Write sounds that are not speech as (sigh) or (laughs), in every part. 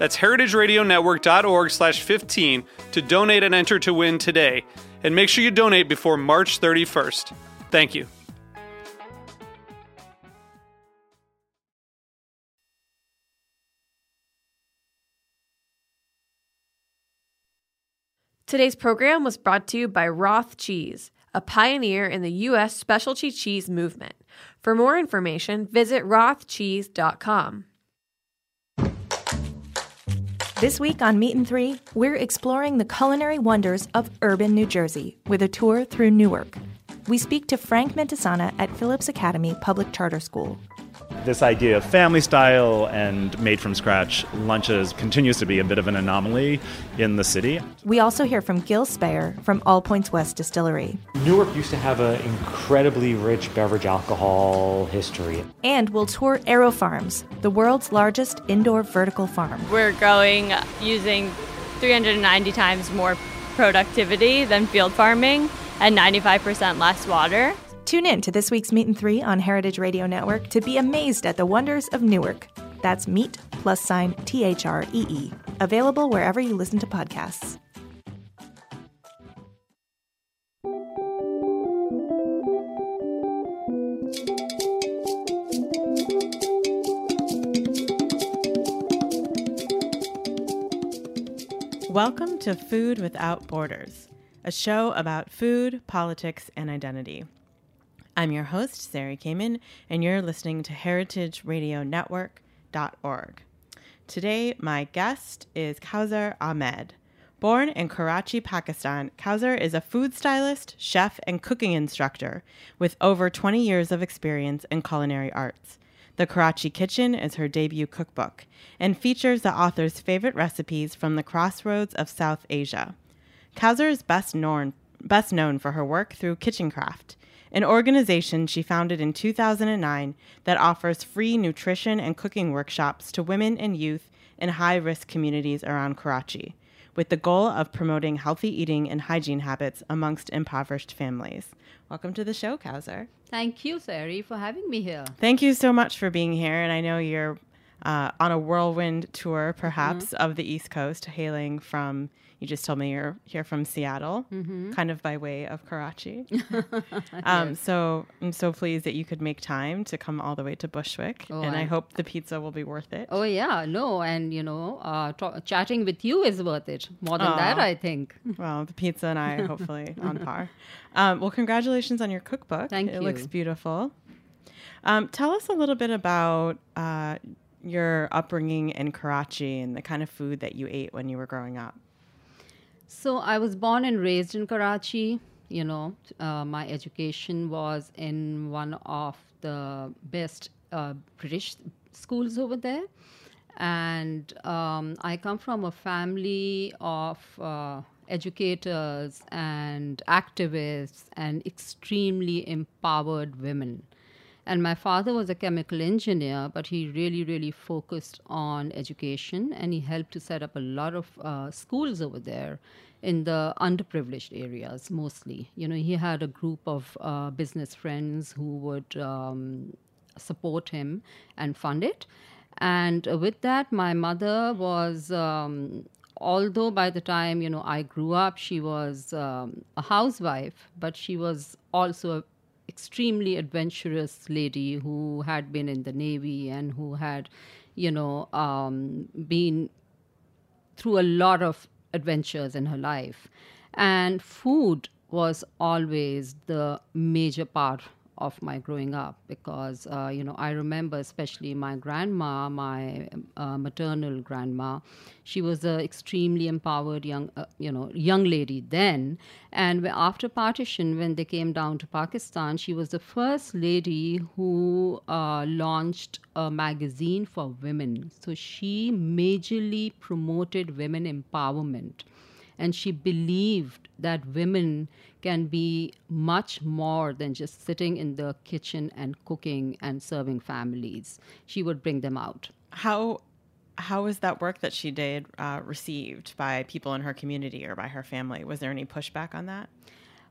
That's heritageradionetwork.org slash 15 to donate and enter to win today. And make sure you donate before March 31st. Thank you. Today's program was brought to you by Roth Cheese, a pioneer in the U.S. specialty cheese movement. For more information, visit rothcheese.com. This week on Meat and Three, we're exploring the culinary wonders of urban New Jersey with a tour through Newark. We speak to Frank Mentisana at Phillips Academy Public Charter School. This idea of family style and made from scratch lunches continues to be a bit of an anomaly in the city. We also hear from Gil Speyer from All Points West Distillery. Newark used to have an incredibly rich beverage alcohol history. And we'll tour AeroFarms, the world's largest indoor vertical farm. We're growing using 390 times more productivity than field farming and 95% less water. Tune in to this week's Meat and Three on Heritage Radio Network to be amazed at the wonders of Newark. That's Meet plus sign T H R E E. Available wherever you listen to podcasts. Welcome to Food Without Borders, a show about food, politics, and identity. I'm your host, Sari Kamen, and you're listening to heritageradionetwork.org. Today, my guest is Kausar Ahmed. Born in Karachi, Pakistan, Kausar is a food stylist, chef, and cooking instructor with over 20 years of experience in culinary arts. The Karachi Kitchen is her debut cookbook and features the author's favorite recipes from the crossroads of South Asia. Kausar is best known, best known for her work through Kitchencraft, an organization she founded in 2009 that offers free nutrition and cooking workshops to women and youth in high risk communities around Karachi, with the goal of promoting healthy eating and hygiene habits amongst impoverished families. Welcome to the show, Kausar. Thank you, Sari, for having me here. Thank you so much for being here. And I know you're uh, on a whirlwind tour, perhaps, Mm-hmm. of the East Coast, hailing from, you just told me you're here from Seattle, Mm-hmm. kind of by way of Karachi. (laughs) (laughs) um, So I'm so pleased that you could make time to come all the way to Bushwick. Oh, and I I'm- hope the pizza will be worth it. Oh yeah, no, and you know, uh, chatting with you is worth it. More than that, I think. (laughs) Well, the pizza and I hopefully on par. Um, well, congratulations on your cookbook. Thank it looks beautiful. Um, tell us a little bit about uh, your upbringing in Karachi and the kind of food that you ate when you were growing up. So I was born and raised in Karachi. You know, uh, my education was in one of the best uh, British schools over there. And um, I come from a family of uh, educators and activists and extremely empowered women. And my father was a chemical engineer, but he really, really focused on education and he helped to set up a lot of uh, schools over there in the underprivileged areas mostly. You know, he had a group of uh, business friends who would um, support him and fund it. And with that, my mother was, um, although by the time, you know, I grew up, she was um, a housewife, but she was also a extremely adventurous lady who had been in the navy and who had you know um, been through a lot of adventures in her life. And food was always the major part of my growing up because uh, you know I remember especially my grandma, my uh, maternal grandma. She was an extremely empowered young uh, you know young lady then, and after partition, when they came down to Pakistan, she was the first lady who uh, launched a magazine for women. So she majorly promoted women empowerment and she believed that women can be much more than just sitting in the kitchen and cooking and serving families. She would bring them out. How how was that work that she did uh, received by people in her community or by her family? Was there any pushback on that?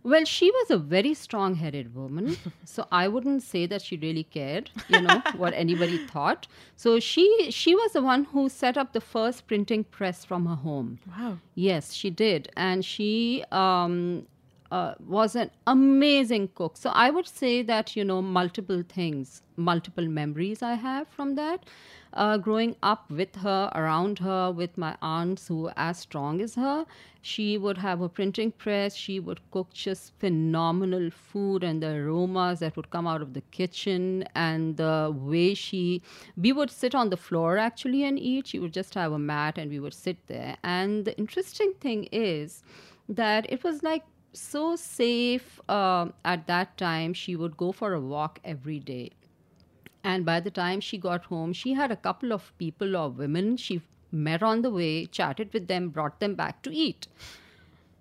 Well, she was a very strong headed woman. (laughs) so I wouldn't say that she really cared, you know, what anybody (laughs) thought. So she she was the one who set up the first printing press from her home. Wow. Yes, she did. And she um, uh, was an amazing cook. So I would say that, you know, multiple things, multiple memories I have from that. Uh, growing up with her, around her, with my aunts who were as strong as her, she would have a printing press. She would cook just phenomenal food and the aromas that would come out of the kitchen and the way she, we would sit on the floor actually and eat. She would just have a mat and we would sit there. And the interesting thing is that it was like so safe uh, at that time. She would go for a walk every day. And by the time she got home, she had a couple of people or women she met on the way, chatted with them, brought them back to eat.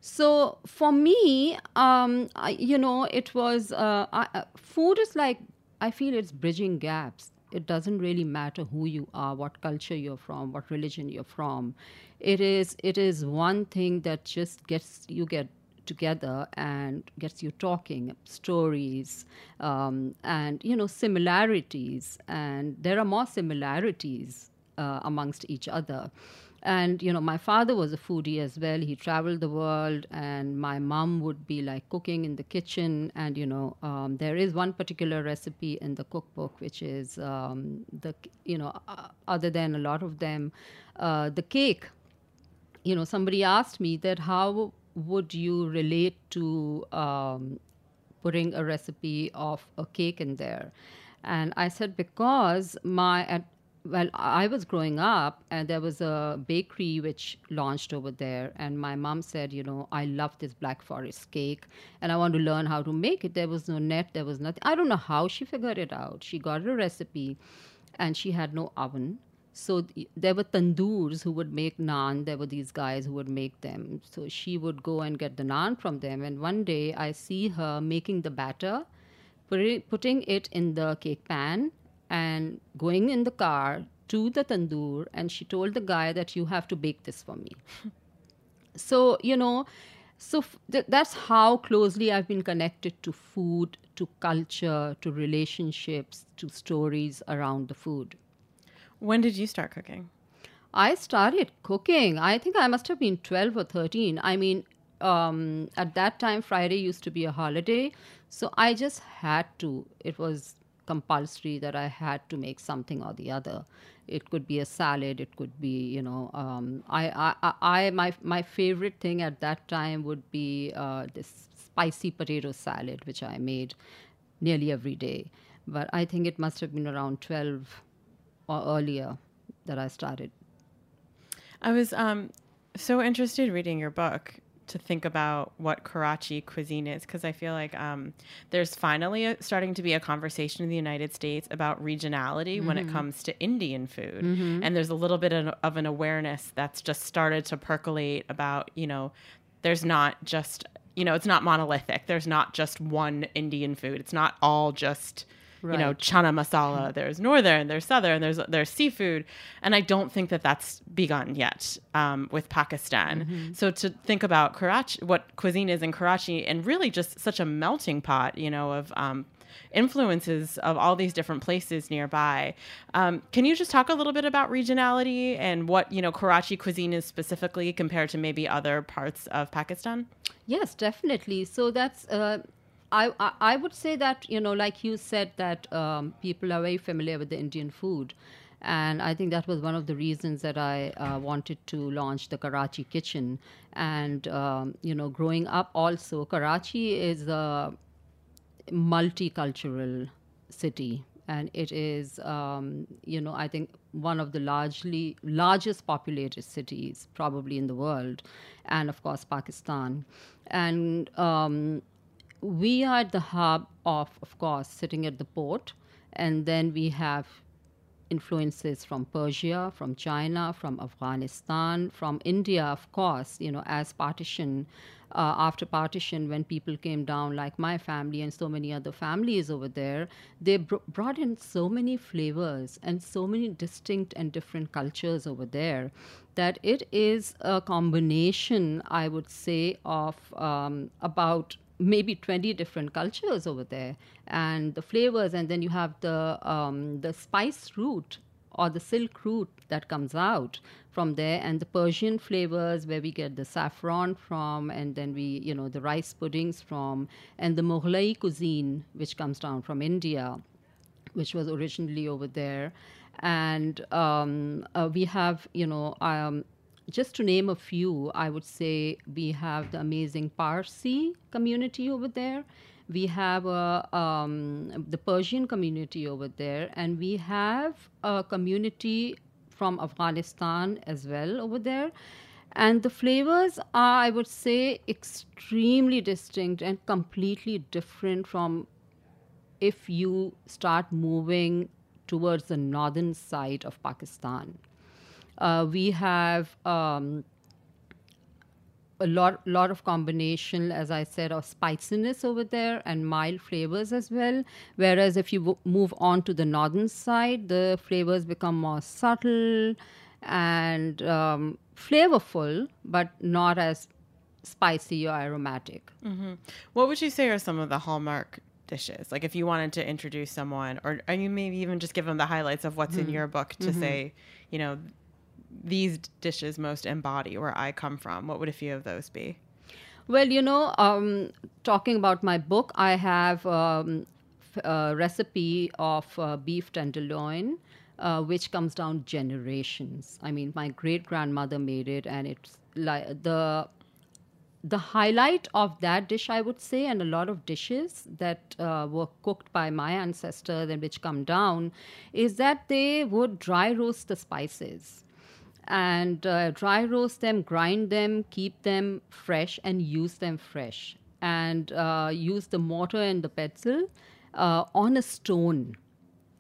So for me, um, I, you know, it was uh, I, uh, food is like I feel it's bridging gaps. It doesn't really matter who you are, what culture you're from, what religion you're from. It is it is one thing that just gets you get together and gets you talking stories um, and you know similarities. And there are more similarities uh, amongst each other. And you know my father was a foodie as well. He traveled the world and my mom would be like cooking in the kitchen. And you know um, there is one particular recipe in the cookbook which is um, the you know uh, other than a lot of them uh, the cake. You know somebody asked me that how would you relate to um, putting a recipe of a cake in there? And I said, because my, at, well, I was growing up and there was a bakery which launched over there. And my mom said, you know, I love this Black Forest cake and I want to learn how to make it. There was no net, there was nothing. I don't know how she figured it out. She got a recipe and she had no oven. So th- there were tandoors who would make naan. There were these guys who would make them. So she would go and get the naan from them. And one day I see her making the batter, put putting it in the cake pan, and going in the car to the tandoor. And she told the guy that you have to bake this for me. (laughs) so, you know, so f- th- that's how closely I've been connected to food, to culture, to relationships, to stories around the food. When did you start cooking? I started cooking. I think I must have been 12 or 13. I mean, um, at that time, Friday used to be a holiday. So I just had to. It was compulsory that I had to make something or the other. It could be a salad. It could be, you know, um, I, I, I, my, my favorite thing at that time would be uh, this spicy potato salad, which I made nearly every day. But I think it must have been around 12 or earlier that I started. I was um, so interested reading your book to think about what Karachi cuisine is because I feel like um, there's finally a, starting to be a conversation in the United States about regionality mm-hmm. when it mm-hmm. comes to Indian food, mm-hmm. and there's a little bit of, of an awareness that's just started to percolate about you know there's not just you know it's not monolithic. There's not just one Indian food. It's not all just Right. You know, chana masala. (laughs) There's northern, there's southern, there's there's seafood, and I don't think that that's begun yet um, with Pakistan. Mm-hmm. So to think about Karachi, what cuisine is in Karachi, and really just such a melting pot, you know, of um, influences of all these different places nearby. Um, can you just talk a little bit about regionality and what you know Karachi cuisine is specifically compared to maybe other parts of Pakistan? Yes, definitely. So that's uh, I, I, would say that you know, like you said, that um, people are very familiar with the Indian food, And I think that was one of the reasons that I uh, wanted to launch the Karachi Kitchen. And, um, you know, growing up also, Karachi is a multicultural city. And it is um, you know i think one of the largely largest populated cities probably in the world. And of course pakistan. And um, we are the hub of of course sitting at the port and then we have influences from Persia, from China, from Afghanistan, from India, of course, you know, as partition, uh, after partition, when people came down, like my family and so many other families over there, they br- brought in so many flavors and so many distinct and different cultures over there that it is a combination, I would say, of um, about maybe 20 different cultures over there. And the flavors and then you have the um, the spice route or the silk route that comes out from there. And the persian flavors where we get the saffron from and then we you know the rice puddings from and the mughlai cuisine which comes down from india which was originally over there. And um, uh, we have you know um, just to name a few, I would say we have the amazing Parsi community over there. We have a, um, the Persian community over there, and we have a community from Afghanistan as well over there. And the flavors are, I would say, extremely distinct and completely different from if you start moving towards the northern side of Pakistan. Uh, we have um, a lot, lot of combination, as I said, of spiciness over there and mild flavors as well. Whereas if you w- move on to the northern side, the flavors become more subtle and um, flavorful, but not as spicy or aromatic. Mm-hmm. What would you say are some of the hallmark dishes? Like if you wanted to introduce someone, or, or you maybe even just give them the highlights of what's Mm-hmm. in your book to say, you know, these dishes most embody where I come from. What would a few of those be? Well, you know, um, talking about my book, I have um, a recipe of uh, beef tenderloin, uh, which comes down generations. I mean, my great grandmother made it, and it's like the the highlight of that dish, I would say, and a lot of dishes that uh, were cooked by my ancestors and which come down, is that they would dry roast the spices and uh, dry roast them, grind them, keep them fresh, and use them fresh. And uh, use the mortar and the pestle uh, on a stone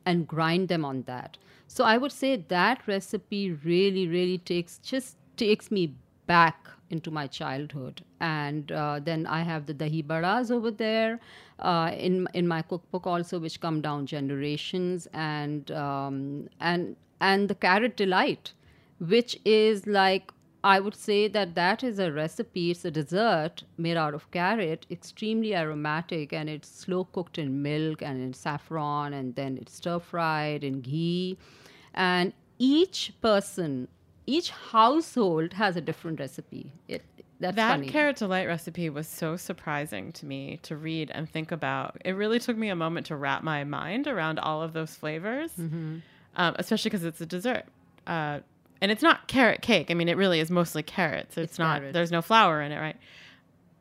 and grind them on that. So I would say that recipe really, really takes just takes me back into my childhood. And uh, then I have the dahi badas over there uh, in in my cookbook also, which come down generations, and um, and and the carrot delight, which is like I would say that that is a recipe. It's a dessert made out of carrot, extremely aromatic, and it's slow cooked in milk and in saffron, and then it's stir fried in ghee. And each person, each household has a different recipe. It, that's that funny. carrot delight recipe was so surprising to me to read and think about. It really took me a moment to wrap my mind around all of those flavors, Mm-hmm. um, especially because it's a dessert. Uh, and it's not carrot cake. I mean, it really is mostly carrots. It's, It's not. carrot. There's no flour in it, right?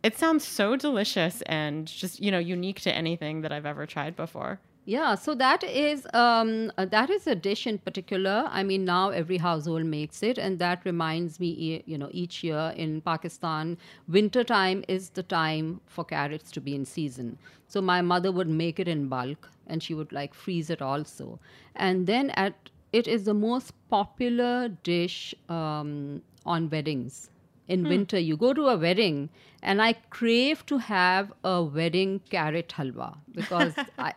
It sounds so delicious and just you know unique to anything that I've ever tried before. Yeah, so that is um, uh, that is a dish in particular. I mean, now every household makes it, and that reminds me, you know, each year in Pakistan, winter time is the time for carrots to be in season. So my mother would make it in bulk, and she would like freeze it also, and then at it is the most popular dish um, on weddings. In winter, you go to a wedding, and I crave to have a wedding carrot halwa because (laughs) I,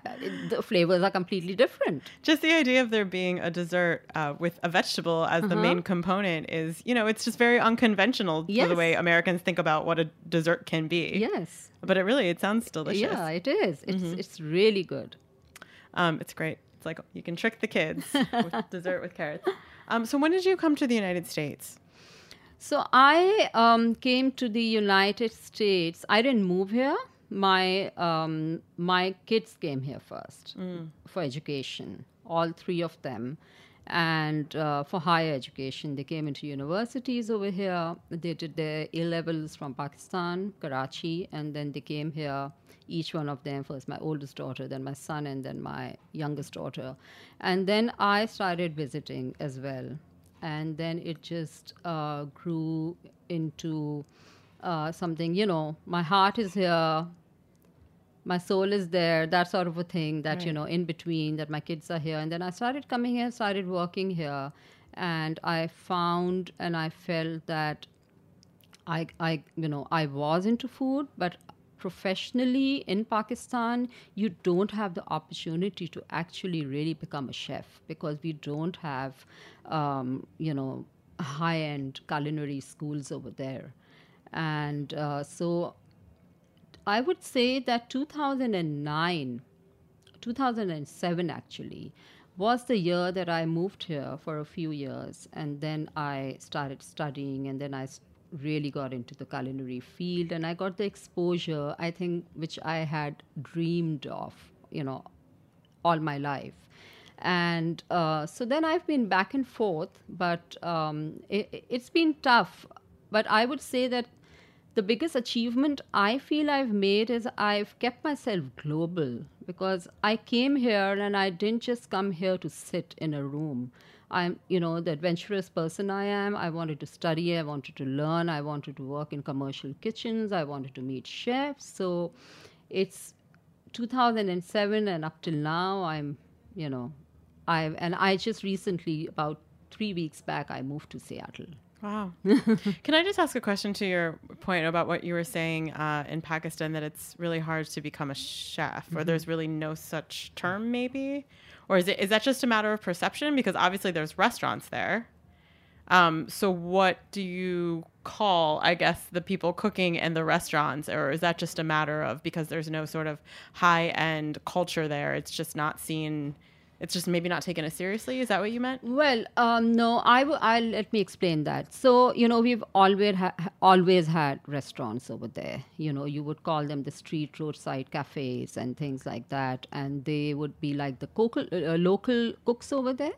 the flavors are completely different. Just the idea of there being a dessert uh, with a vegetable as the main component is, you know, it's just very unconventional for the way Americans think about what a dessert can be. Yes. But it really, it sounds delicious. Yeah, it is. It's it's really good. Um, it's great. It's like you can trick the kids with (laughs) dessert with carrots. Um, so when did you come to the United States? So I um, came to the United States. I didn't move here. My um, my kids came here first for education, all three of them, and uh, for higher education. They came into universities over here. They did their A levels from Pakistan, Karachi, and then they came here. Each one of them, first my oldest daughter, then my son, and then my youngest daughter. And then I started visiting as well. And then it just uh, grew into uh, something, you know, my heart is here, my soul is there that sort of a thing that you know in between that my kids are here. And then i started coming here started working here. And i found and i felt that i i you know i was into food but professionally in pakistan you don't have the opportunity to actually really become a chef because we don't have um, you know high end culinary schools over there and uh, so I would say that 2009, 2007 actually, was the year that I moved here for a few years. And then I started studying, and then I really got into the culinary field. And I got the exposure, I think, which I had dreamed of, you know, all my life. And uh, so then I've been back and forth, but um, it, it's been tough. But I would say that the biggest achievement I feel I've made is I've kept myself global because I came here and I didn't just come here to sit in a room. I'm, you know, the adventurous person I am. I wanted to study, I wanted to learn, I wanted to work in commercial kitchens, I wanted to meet chefs. So it's 2007 and up till now, I'm, you know, I and I just recently, about three weeks back, I moved to Seattle. Wow. (laughs) Can I just ask a question to your point about what you were saying uh, in Pakistan that it's really hard to become a chef, or there's really no such term, maybe, or is it is that just a matter of perception? Because obviously there's restaurants there. Um, so what do you call, I guess, the people cooking in the restaurants, or is that just a matter of because there's no sort of high end culture there? It's just not seen. It's just maybe not taken as seriously. Is that what you meant? Well, um, no, I will. I'll let me explain that. So you know, we've always ha- always had restaurants over there. You know, you would call them the street roadside cafes and things like that, and they would be like the uh, local cooks over there,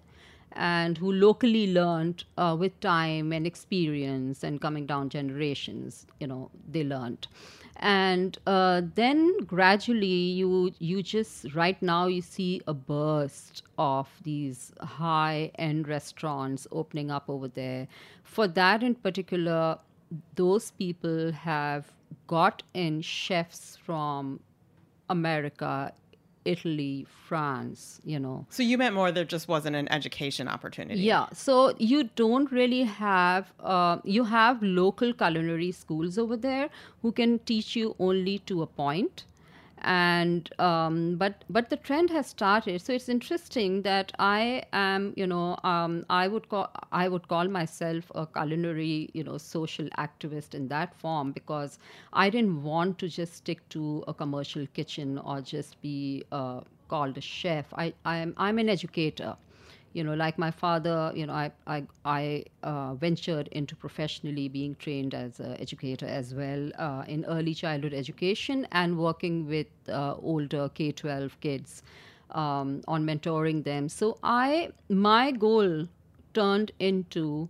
and who locally learned uh, with time and experience and coming down generations. You know, they learned and uh, then gradually you you just right now you see a burst of these high end restaurants opening up over there. For that in particular those people have got in chefs from america italy france you know So you meant more there just wasn't an education opportunity. yeah, so you don't really have, uh, you have local culinary schools over there who can teach you only to a point. And um, but but the trend has started, so it's interesting that I am, you know, um, I would call I would call myself a culinary, you know, social activist in that form because I didn't want to just stick to a commercial kitchen or just be uh, called a chef. I I'm I'm an educator you know like my father you know i i, I uh, ventured into professionally being trained as an educator as well uh, in early childhood education and working with uh, older k-12 kids um, on mentoring them. So i my goal turned into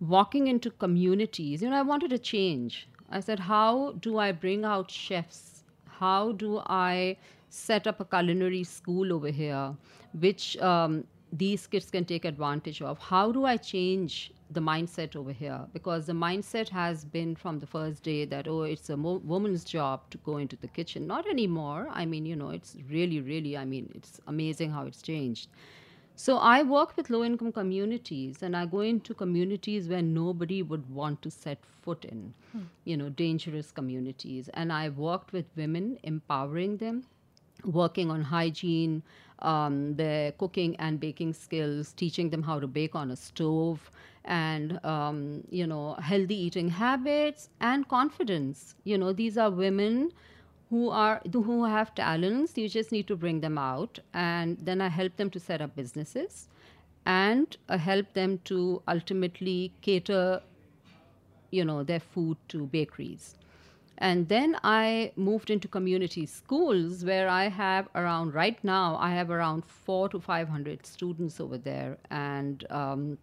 walking into communities. You know i wanted to change. I said how do i bring out chefs? How do i set up a culinary school over here which um, these kids can take advantage of. How do i change the mindset over here? Because the mindset has been from the first day that oh it's a mo- woman's job to go into the kitchen. Not anymore. I mean you know it's really really i mean it's amazing how it's changed. So I work with low income communities and I go into communities where nobody would want to set foot in, hmm. you know, dangerous communities. And I worked with women, empowering them, working on hygiene, um, their cooking and baking skills, teaching them how to bake on a stove, and um, you know, healthy eating habits and confidence. You know, these are women who are who have talents. You just need to bring them out, and then I help them to set up businesses, and uh, help them to ultimately cater, you know, their food to bakeries And then I moved into community schools where I have around, right now, I have around four to 500 students over there. And um,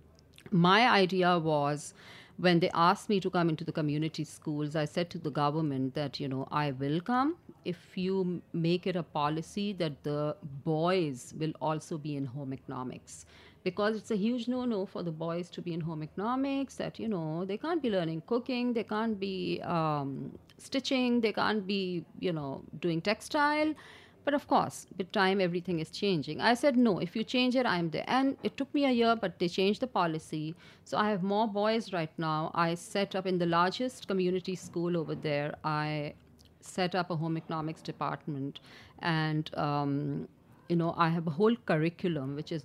my idea was when they asked me to come into the community schools, I said to the government that, you know, I will come if you make it a policy that the boys will also be in home economics because it's a huge no-no for the boys to be in home economics that you know they can't be learning cooking they can't be um, stitching they can't be you know doing textile. But of course with time everything is changing. I said no if you change it i'm there. And it took me a year but they changed the policy. So i have more boys right now. I set up in the largest community school over there. I set up a home economics department. And um, you know i have a whole curriculum which is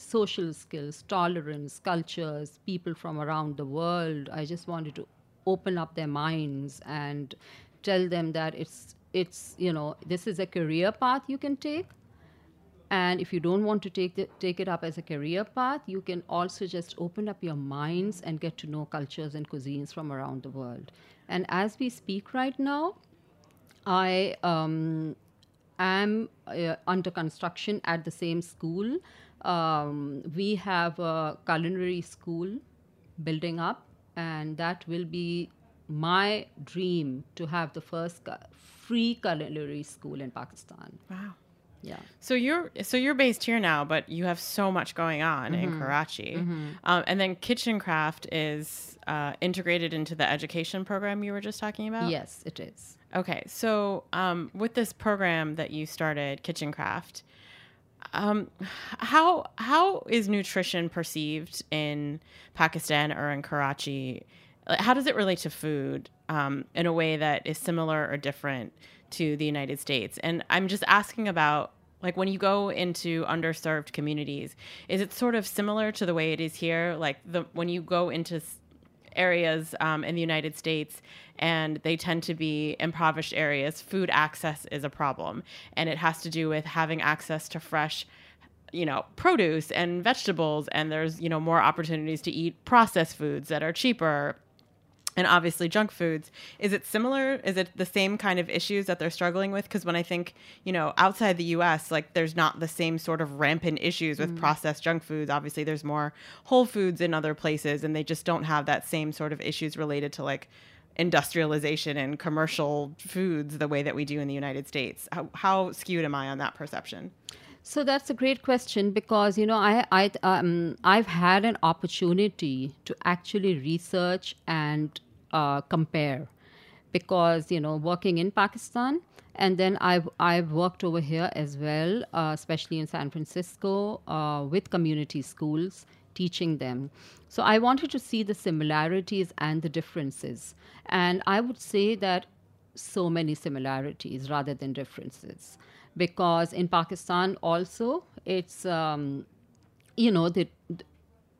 social skills, tolerance, cultures, people from around the world. I just wanted to open up their minds and tell them that it's it's you know this is a career path you can take and if you don't want to take the, take it up as a career path you can also just open up your minds and get to know cultures and cuisines from around the world and as we speak right now i um, am uh, under construction at the same school um, we have a culinary school building up, and that will be my dream to have the first free culinary school in Pakistan. Wow. Yeah. So you're so you're based here now, but you have so much going on in Karachi, um, and then Kitchen Craft is uh, integrated into the education program you were just talking about. Yes, it is. Okay, so um, with this program that you started, Kitchen Craft, um, how how is nutrition perceived in Pakistan or in Karachi? How does it relate to food um, in a way that is similar or different to the United States? And I'm just asking about like when you go into underserved communities, is it sort of similar to the way it is here? Like the when you go into areas um, in the United States and they tend to be impoverished areas, food access is a problem. And it has to do with having access to fresh, you know, produce and vegetables. And there's, you know, more opportunities to eat processed foods that are cheaper and obviously junk foods. Is it similar? Is it the same kind of issues that they're struggling with? Because when I think, you know, outside the US, like there's not the same sort of rampant issues with mm. processed junk foods. Obviously, there's more whole foods in other places, and they just don't have that same sort of issues related to like industrialization and commercial foods the way that we do in the United States. How, how skewed am I on that perception? So that's a great question because you know I I um, I've had an opportunity to actually research and uh, compare because you know working in Pakistan and then I've I've worked over here as well, uh, especially in San Francisco uh, with community schools teaching them. So I wanted to see the similarities and the differences, and I would say that so many similarities rather than differences because in pakistan also it's um, you know they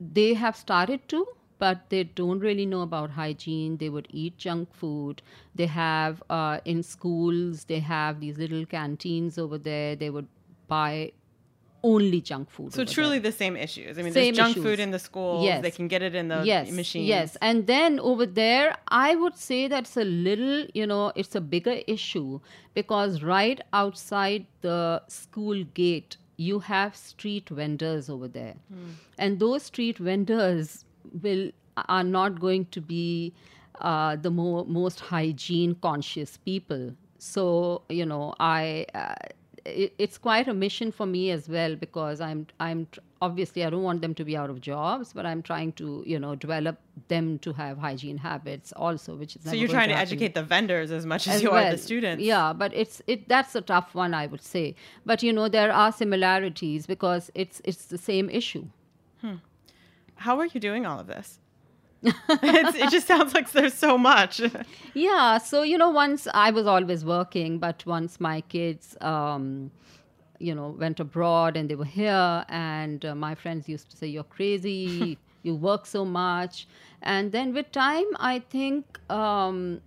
they have started to but they don't really know about hygiene. They would eat junk food. They have uh, in schools they have these little canteens over there. They would buy only junk food So truly there. the same issues. I mean, Same there's junk issues. food in the schools. Yes. They can get it in the yes, machines. Yes, and then over there, I would say that's a little, you know, it's a bigger issue because right outside the school gate, you have street vendors over there, and those street vendors will are not going to be uh, the mo- most hygiene conscious people. So you know, I. Uh, it, it's quite a mission for me as well because I'm I'm obviously I don't want them to be out of jobs, but I'm trying to you know develop them to have hygiene habits also, which is So you're trying to happen educate the vendors as much as, as you are well. the students. Yeah, but it's it that's a tough one I would say. But you know there are similarities because it's it's the same issue. Hmm. How are you doing all of this? It's, it just sounds like there's so much. (laughs) Yeah, so you know, once I was always working, but once my kids, um, you know, went abroad and they were here, and uh, my friends used to say, "You're crazy. (laughs) you work so much." And then with time, I think, um,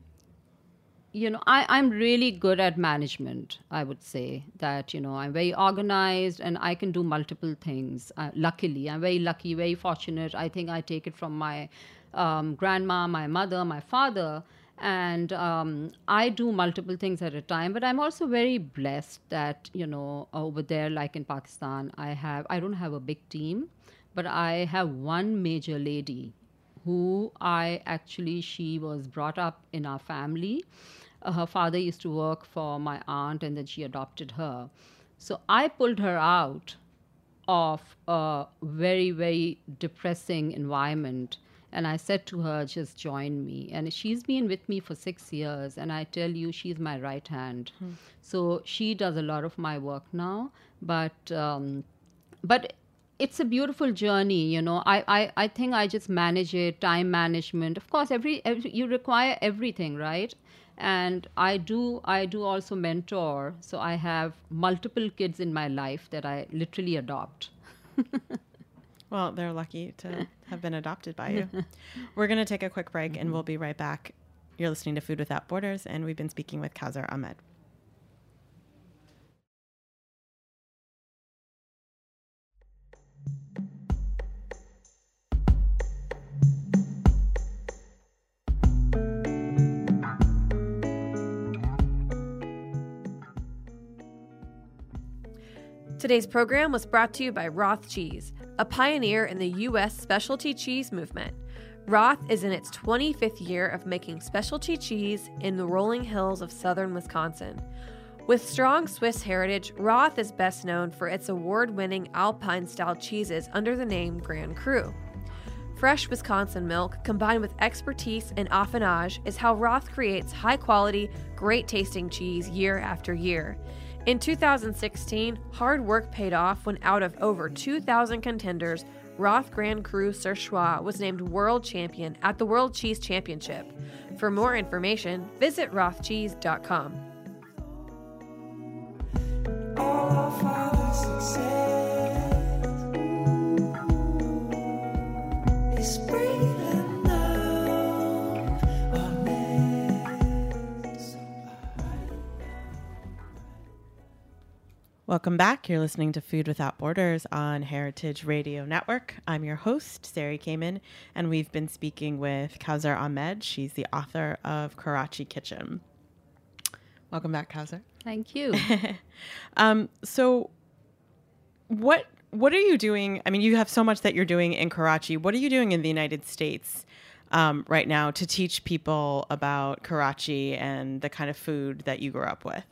you know, I, I'm really good at management. I would say that you know I'm very organized and I can do multiple things. Uh, luckily, I'm very lucky, very fortunate. I think I take it from my um, grandma, my mother, my father, and um, I do multiple things at a time. But I'm also very blessed that you know over there, like in Pakistan, I have I don't have a big team, but I have one major lady who I actually she was brought up in our family. Uh, her father used to work for my aunt, and then she adopted her. So I pulled her out of a very very depressing environment and I said to her, just join me. And she's been with me for six years. And I tell you, she's my right hand. So she does a lot of my work now. But, um, but it's a beautiful journey, you know. I, I, I think I just manage it, time management. Of course, every, every you require everything, right? And I do I do also mentor. So I have multiple kids in my life that I literally adopt. (laughs) Well, they're lucky to have been adopted by you. (laughs) We're going to take a quick break and mm-hmm. we'll be right back. You're listening to Food Without Borders, and we've been speaking with Kausar Ahmed. Today's program was brought to you by Roth Cheese, a pioneer in the U.S. specialty cheese movement. Roth is in its 25th year of making specialty cheese in the rolling hills of southern Wisconsin. With strong Swiss heritage, Roth is best known for its award winning Alpine style cheeses under the name Grand Cru. Fresh Wisconsin milk combined with expertise and affinage is how Roth creates high quality, great tasting cheese year after year. In 2016, hard work paid off when out of over 2,000 contenders, Roth Grand Cru Surchoix was named world champion at the World Cheese Championship. For more information, visit rothcheese.com. Welcome back. You're listening to Food Without Borders on Heritage Radio Network. I'm your host, Sari Kamen, and we've been speaking with Kausar Ahmed. She's the author of Karachi Kitchen. Welcome back, Kausar. Thank you. (laughs) Um, so, what what are you doing? I mean, you have so much that you're doing in Karachi. What are you doing in the United States um, right now to teach people about Karachi and the kind of food that you grew up with?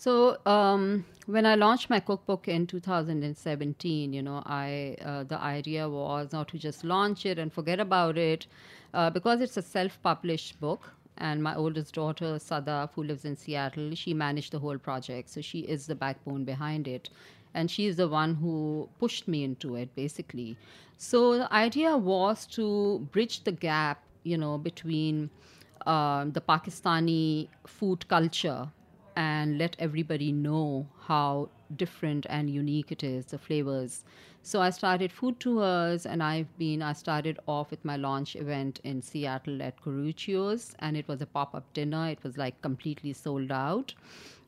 So um, when I launched my cookbook in 2017, you know, I uh, the idea was not to just launch it and forget about it, uh, because it's a self-published book. And my oldest daughter, Sadaf, who lives in Seattle, she managed the whole project. So she is the backbone behind it. And she is the one who pushed me into it, basically. So the idea was to bridge the gap, you know, between um, the Pakistani food culture and let everybody know how different and unique it is, the flavors. So I started food tours, and I've been. I started off with my launch event in Seattle at Coruccio's, and it was a pop-up dinner. It was like completely sold out.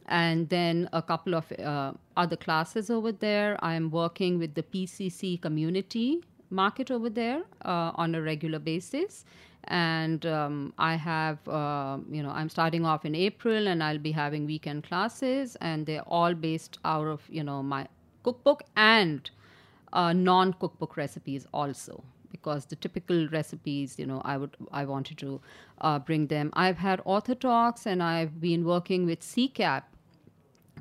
And then a couple of uh, other classes over there. I'm working with the PCC community market over there uh, on a regular basis. And um, i have uh, you know i'm starting off in april and i'll be having weekend classes and they're all based out of you know my cookbook and uh, non cookbook recipes also. Because the typical recipes you know i would i wanted to uh, bring them. I've had author talks and i've been working with ccap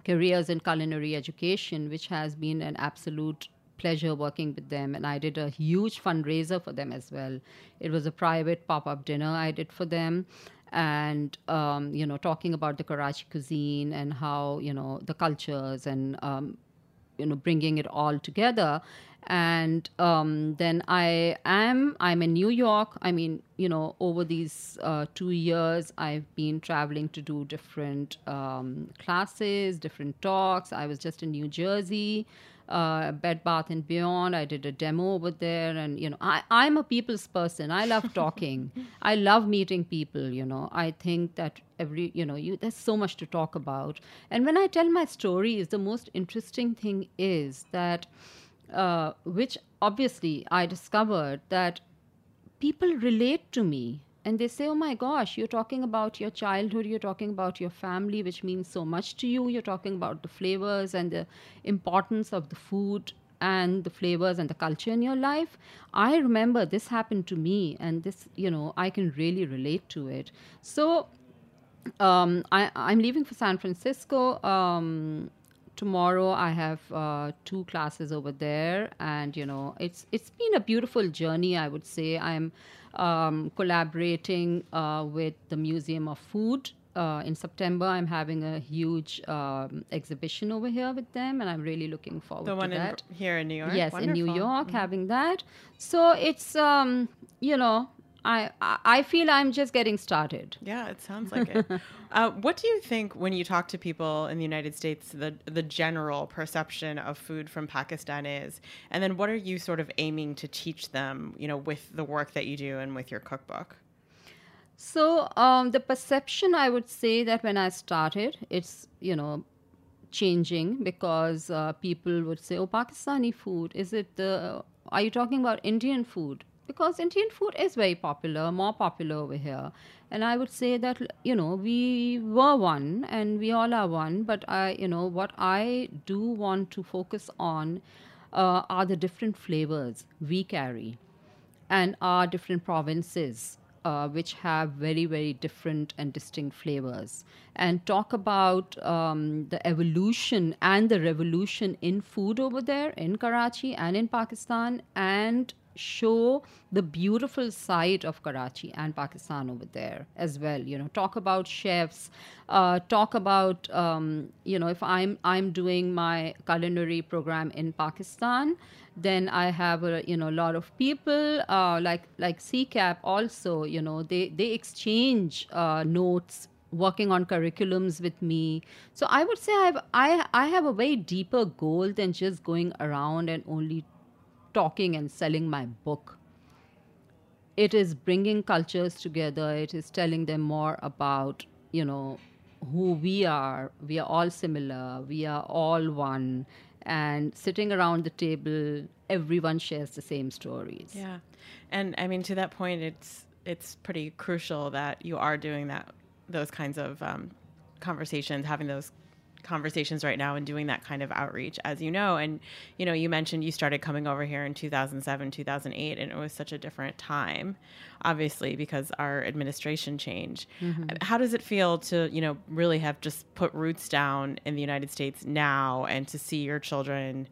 careers in culinary education which has been an absolute pleasure working with them and i did a huge fundraiser for them as well. It was a private pop-up dinner i did for them. And um, you know talking about the karachi cuisine and how you know the cultures and um, you know bringing it all together. And um, then i am i'm in new york. I mean you know over these uh, two years i've been traveling to do different um, classes different talks. I was just in new jersey uh, Bed Bath and Beyond. I did a demo over there, and you know, I, I'm a people's person. I love (laughs) talking. I love meeting people. You know, I think that every you know, you there's so much to talk about. And when I tell my stories, the most interesting thing is that, uh, which obviously I discovered that people relate to me and they say, oh my gosh, you're talking about your childhood, you're talking about your family, which means so much to you. You're talking about the flavors and the importance of the food and the flavors and the culture in your life. I remember this happened to me, and this, you know, I can really relate to it. So um, I, I'm leaving for San Francisco. Um, tomorrow I have uh, two classes over there, and you know it's it's been a beautiful journey. I would say I'm um, collaborating uh, with the Museum of Food. Uh, in September, I'm having a huge um, exhibition over here with them, and I'm really looking forward The to one that. in, here in New York? Yes, in New Wonderful. Mm-hmm. York, having that. So it's um, you know, I I feel I'm just getting started. Yeah, it sounds like it. (laughs) uh, what do you think when you talk to people in the United States, the the general perception of food from Pakistan is, and then what are you sort of aiming to teach them, you know, with the work that you do and with your cookbook? So um, the perception, I would say that when I started, it's you know changing because uh, people would say, "Oh, Pakistani food is it the? Are you talking about Indian food?" Because Indian food is very popular, more popular over here, and I would say that you know we were one and we all are one. But I, you know, what I do want to focus on uh, are the different flavors we carry and our different provinces uh, which have very very different and distinct flavors and talk about um, the evolution and the revolution in food over there in karachi and in pakistan and show the beautiful side of Karachi and Pakistan over there as well. You know, talk about chefs, uh, talk about um, you know if I'm I'm doing my culinary program in Pakistan, then I have a you know a lot of people uh, like like CCAP also. You know, they they exchange uh, notes working on curriculums with me so i would say I've, i i have a way deeper goal than just going around and only talking and selling my book. It is bringing cultures together. It is telling them more about, you know, who we are. We are all similar. We are all one. And sitting around the table, everyone shares the same stories. Yeah, and I mean to that point, it's it's pretty crucial that you are doing that those kinds of um, conversations, having those conversations right now and doing that kind of outreach as you know. And you know you mentioned you started coming over here in 2007 2008 and it was such a different time obviously because our administration changed. How does it feel to you know really have just put roots down in the united states now and to see your children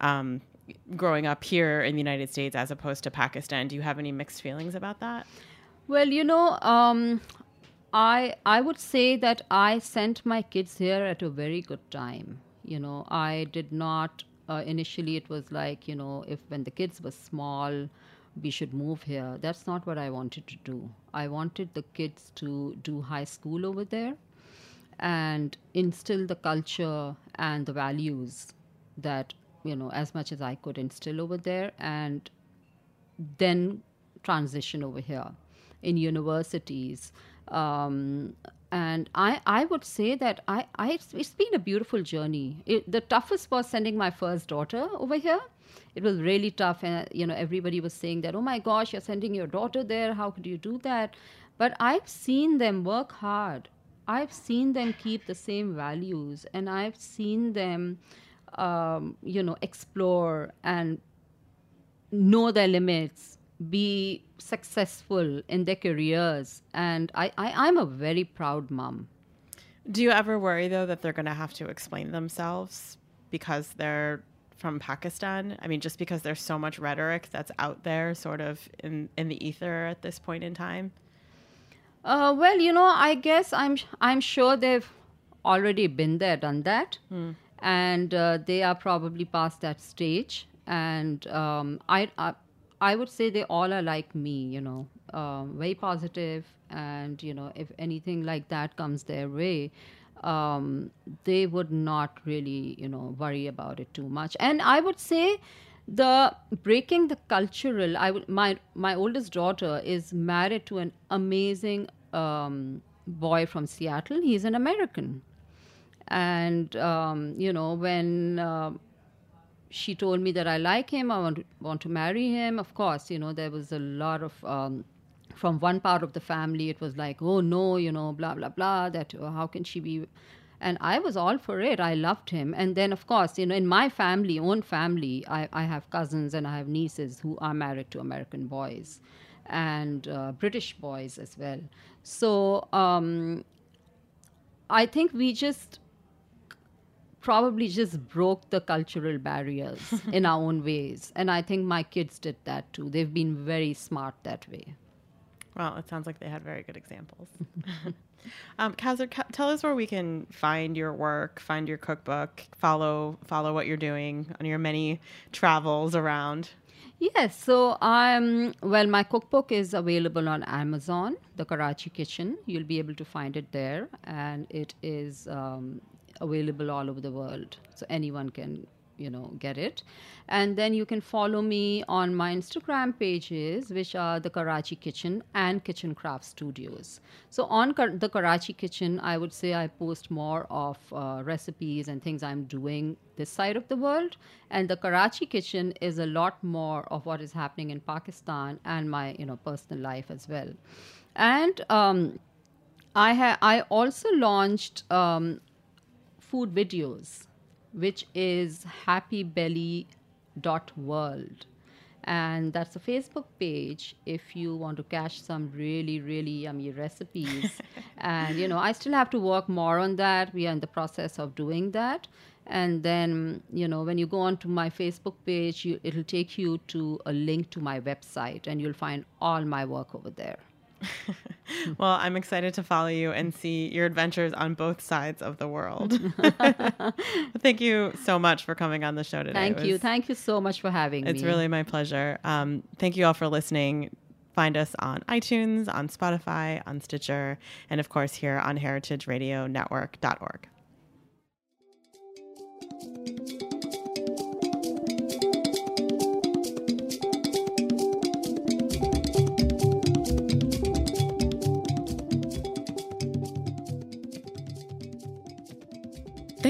um, growing up here in the united states as opposed to pakistan? Do you have any mixed feelings about that? Well, you know, um, I I would say that I sent my kids here at a very good time. You know, I did not uh, initially. It was like you know, if when the kids were small, we should move here. That's not what I wanted to do. I wanted the kids to do high school over there and instill the culture and the values that you know as much as I could instill over there and then transition over here in universities. Um, and I, I would say that I, I, it's- been a beautiful journey. It, the toughest was sending my first daughter over here. It was really tough, and you know everybody was saying that, oh my gosh, you're sending your daughter there. How could you do that? But I've seen them work hard. I've seen them keep the same values, and I've seen them, um, you know, explore and know their limits, be successful in their careers. And I, I, I'm a very proud mom. Do you ever worry though that they're going to have to explain themselves because they're from Pakistan? I mean, just because there's so much rhetoric that's out there, sort of in in the ether at this point in time. Uh, well, you know, I guess I'm I'm sure they've already been there, done that, and uh, they are probably past that stage. And um, I, I I would say they all are like me, you know, um, very positive, and you know, if anything like that comes their way, um, they would not really, you know, worry about it too much. And I would say the breaking the cultural i would my my oldest daughter is married to an amazing um, boy from seattle he's an american and um, you know when uh, she told me that i like him i want to, want to marry him of course you know there was a lot of um, from one part of the family, it was like, oh no, you know, blah, blah, blah, that oh, how can she be. And I was all for it. I loved him. And then, of course, you know, in my family, own family, I, I have cousins and I have nieces who are married to American boys and uh, British boys as well. So um, I think we just probably just broke the cultural barriers (laughs) in our own ways. And I think my kids did that too. They've been very smart that way. Well, it sounds like they had very good examples. (laughs) um, ca- tell us where we can find your work, find your cookbook, follow follow what you're doing on your many travels around. Yes, so um, well, my cookbook is available on Amazon, the Karachi Kitchen. You'll be able to find it there, and it is um, available all over the world, so anyone can you know get it. And then you can follow me on my instagram pages which are the karachi kitchen and kitchen craft studios. So on Kar- the karachi kitchen i would say i post more of uh, recipes and things i'm doing this side of the world. And the karachi kitchen is a lot more of what is happening in pakistan and my you know personal life as well. And um, I ha- I also launched um, food videos, which is happybelly.world. And that's a Facebook page if you want to catch some really, really yummy recipes. (laughs) and, you know, I still have to work more on that. We are in the process of doing that. And then, you know, when you go onto my Facebook page, you, it'll take you to a link to my website and you'll find all my work over there. Well, I'm excited to follow you and see your adventures on both sides of the world. (laughs) (laughs) Thank you so much for coming on the show today. Thank you. Thank you so much for having it's me. It's really my pleasure. Um, thank you all for listening. Find us on iTunes, on Spotify, on Stitcher, and of course here on heritageradionetwork.org.